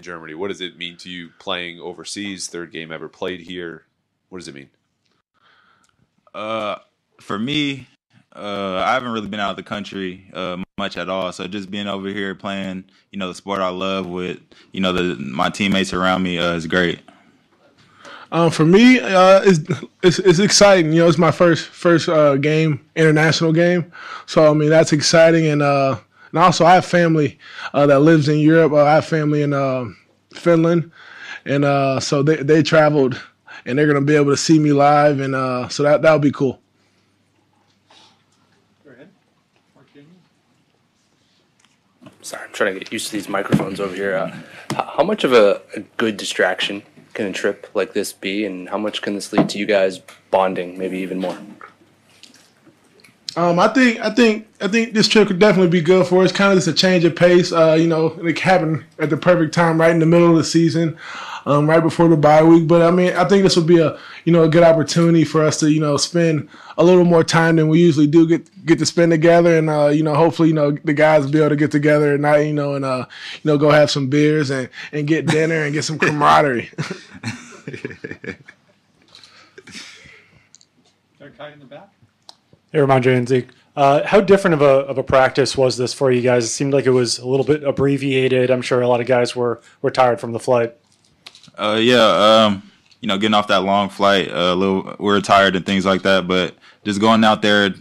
Germany. What does it mean to you playing overseas? Third game ever played here. What does it mean? Uh, for me, uh, I haven't really been out of the country uh, much at all. So just being over here playing, you know, the sport I love with, you know, the my teammates around me uh, is great. Um, for me, uh, it's, it's it's exciting. You know, it's my first first uh, game, international game. So I mean, that's exciting, and uh, and also I have family uh, that lives in Europe. Uh, I have family in uh, Finland, and uh, so they they traveled, and they're gonna be able to see me live, and uh, so that that would be cool. Go ahead. Mark Sorry, I'm trying to get used to these microphones over here. Uh, how much of a, a good distraction can a trip like this be, and how much can this lead to you guys bonding, maybe even more? Um, I think I think I think this trip could definitely be good for us. Kind of just a change of pace. Uh, you know, it happened at the perfect time, right in the middle of the season, um, right before the bye week. But I mean, I think this would be a you know a good opportunity for us to you know spend a little more time than we usually do get get to spend together, and uh, you know hopefully you know the guys be able to get together at night, you know, and uh, you know go have some beers and and get dinner and get some camaraderie. In the back. Hey, Rhamondre and Zeke. Uh, how different of a, of a practice was this for you guys? It seemed like it was a little bit abbreviated. I'm sure a lot of guys were, were tired from the flight. Uh, yeah, um, you know, getting off that long flight, uh, a little, we are tired and things like that, but just going out there,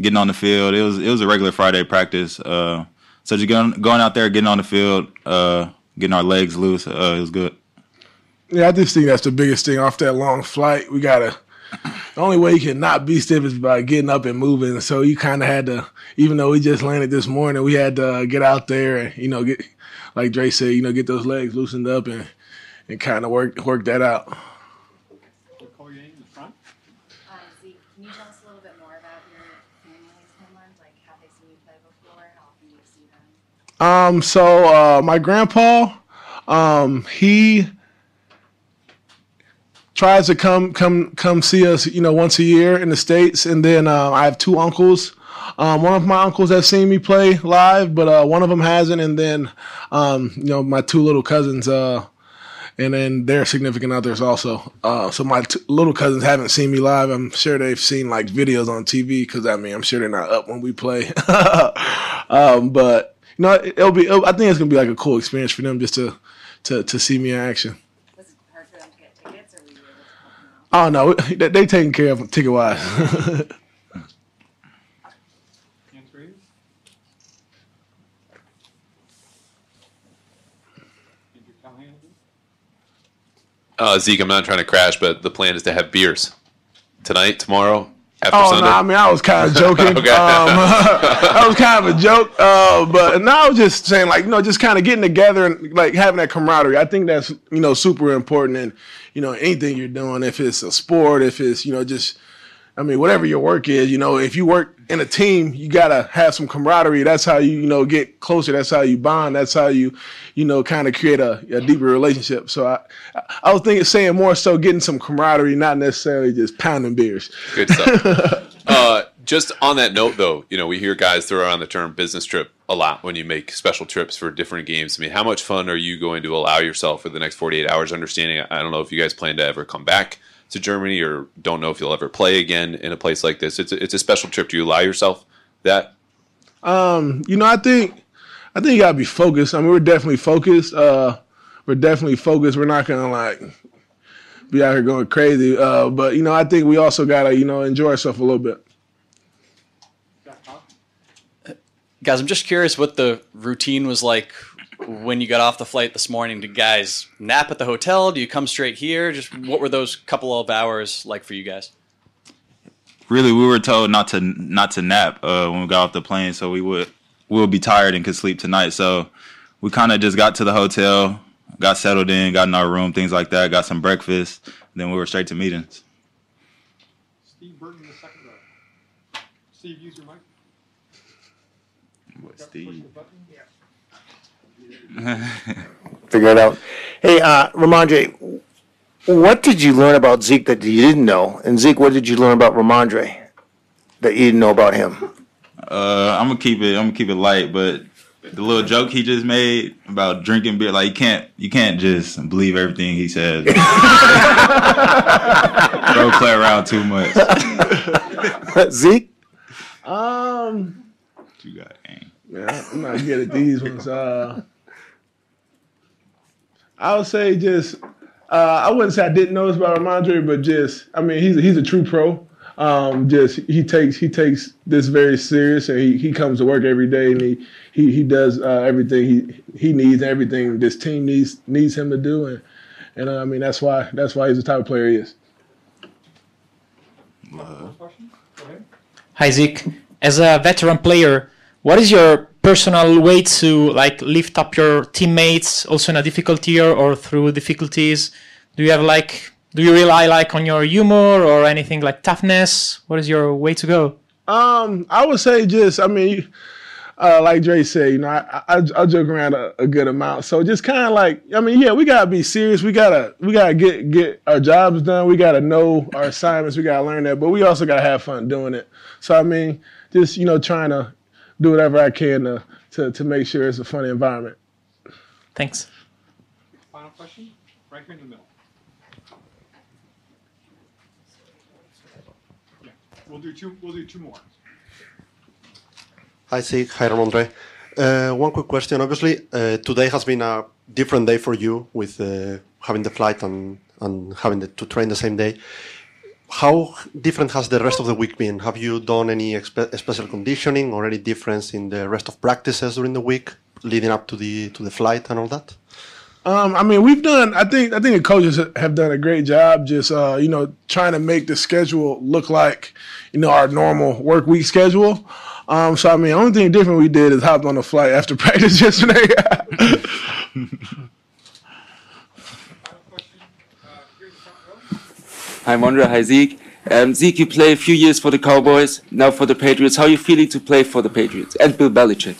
getting on the field, it was it was a regular Friday practice. Uh, so just going going out there, getting on the field, uh, getting our legs loose, uh, it was good. Yeah, I just think that's the biggest thing off that long flight. We gotta. The only way you can not be stiff is by getting up and moving. So you kind of had to, even though we just landed this morning, we had to uh, get out there and you know get, like Dre said, you know, get those legs loosened up and and kind of work work that out. We'll call you in the front. Uh, Zeke, can you tell us a little bit more about your family in Finland? Like, have they seen you play before? How often do you see them? Um, so uh, my grandpa, um, he tries to come come come see us, you know, once a year in the states, and then uh, I have two uncles. Um, one of my uncles has seen me play live, but uh, one of them hasn't, and then um, you know my two little cousins, uh, and then their significant others also. Uh, so my t- little cousins haven't seen me live. I'm sure they've seen like videos on TV because I mean I'm sure they're not up when we play. um, but you know it, it'll be. It'll, I think it's gonna be like a cool experience for them just to to to see me in action. Was it hard for them to get tickets, or were you able to help them out? Oh no, they, they taking care of ticket wise. Uh, Zeke, I'm not trying to crash, but the plan is to have beers tonight, tomorrow, after oh Sunday. no, I mean I was kind of joking. Um, that was kind of a joke. Uh, but no, I was just saying like you know just kind of getting together and like having that camaraderie. I think that's you know super important and you know anything you're doing. If it's a sport, if it's you know just I mean, whatever your work is, you know, if you work in a team, you gotta have some camaraderie. That's how you, you know, get closer. That's how you bond. That's how you, you know, kind of create a, a deeper relationship. So I, I was thinking, saying more so getting some camaraderie, not necessarily just pounding beers. Good stuff. uh, just on that note, though, you know, we hear guys throw around the term business trip a lot when you make special trips for different games. I mean, how much fun are you going to allow yourself for the next 48 hours? Understanding, I don't know if you guys plan to ever come back to Germany or don't know if you'll ever play again in a place like this. It's a, it's a special trip. Do you allow yourself that? Um, you know, I think, I think you gotta be focused. I mean, we're definitely focused. Uh, we're definitely focused. We're not gonna like be out here going crazy. Uh, but you know, I think we also gotta, you know, enjoy ourselves a little bit. Guys, I'm just curious what the routine was like when you got off the flight this morning. Did guys nap at the hotel? Do you come straight here? Just what were those couple of hours like for you guys? Really, we were told not to not to nap uh, when we got off the plane, so we would we would be tired and could sleep tonight. So we kind of just got to the hotel, got settled in, got in our room, things like that, got some breakfast, then we were straight to meetings. Steve Burton in the second row. Steve, use your mic. What, Got to push the button. figure it out. Hey, uh, Rhamondre, what did you learn about Zeke that you didn't know? And Zeke, what did you learn about Rhamondre that you didn't know about him? Uh, I'm gonna keep it. I'm gonna keep it light, but the little joke he just made about drinking beer. Like you can't you can't just believe everything he says. Bro, play around too much. Zeke? Um, You got game. Yeah, I'm not good at these ones. Uh, I would say just uh, I wouldn't say I didn't know this about Rhamondre, but just I mean he's he's a true pro. Um, just he takes he takes this very serious, and he, he comes to work every day, and he he, he does uh, everything he he needs, everything this team needs needs him to do, and and uh, I mean that's why that's why he's the type of player he is. Question? Go. Hi Zeke. As a veteran player, what is your personal way to like lift up your teammates also in a difficult year or through difficulties? Do you have like do you rely like on your humor or anything like toughness? What is your way to go? Um, I would say just, I mean, uh, like Dre said, you know, I, I, I joke around a, a good amount. So just kind of like, I mean, yeah, we gotta be serious. We gotta, we gotta get get our jobs done. We gotta know our assignments. We gotta learn that, but we also gotta have fun doing it. So I mean, just you know, trying to do whatever I can to to, to make sure it's a funny environment. Thanks. Final question? Right here in the middle. Yeah, we'll do two, we'll do two more. Hi, Sig. Hi, Rhamondre. Uh, one quick question. Obviously, uh, today has been a different day for you with uh, having the flight and, and having the, to train the same day. How different has the rest of the week been? Have you done any special conditioning or any difference in the rest of practices during the week leading up to the to the flight and all that? Um, I mean, we've done. I think. I think the coaches have done a great job. Just uh, you know, trying to make the schedule look like you know our normal work week schedule. Um, so I mean, only thing different we did is hopped on a flight after practice yesterday. Final question, uh, here in the front row. Hi, Mondra. Hi, Zeke. Um, Zeke, you play a few years for the Cowboys, now for the Patriots. How are you feeling to play for the Patriots and Bill Belichick?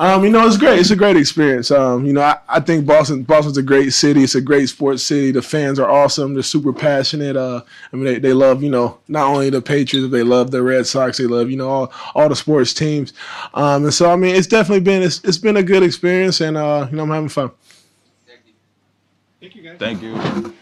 Um, you know, it's great. It's a great experience. Um, you know, I, I think Boston Boston's a great city. It's a great sports city. The fans are awesome. They're super passionate. Uh, I mean, they, they love, you know, not only the Patriots, they love the Red Sox. They love, you know, all, all the sports teams. Um, and so, I mean, it's definitely been, it's, it's been a good experience and, uh, you know, I'm having fun. Thank you, guys. Thank you.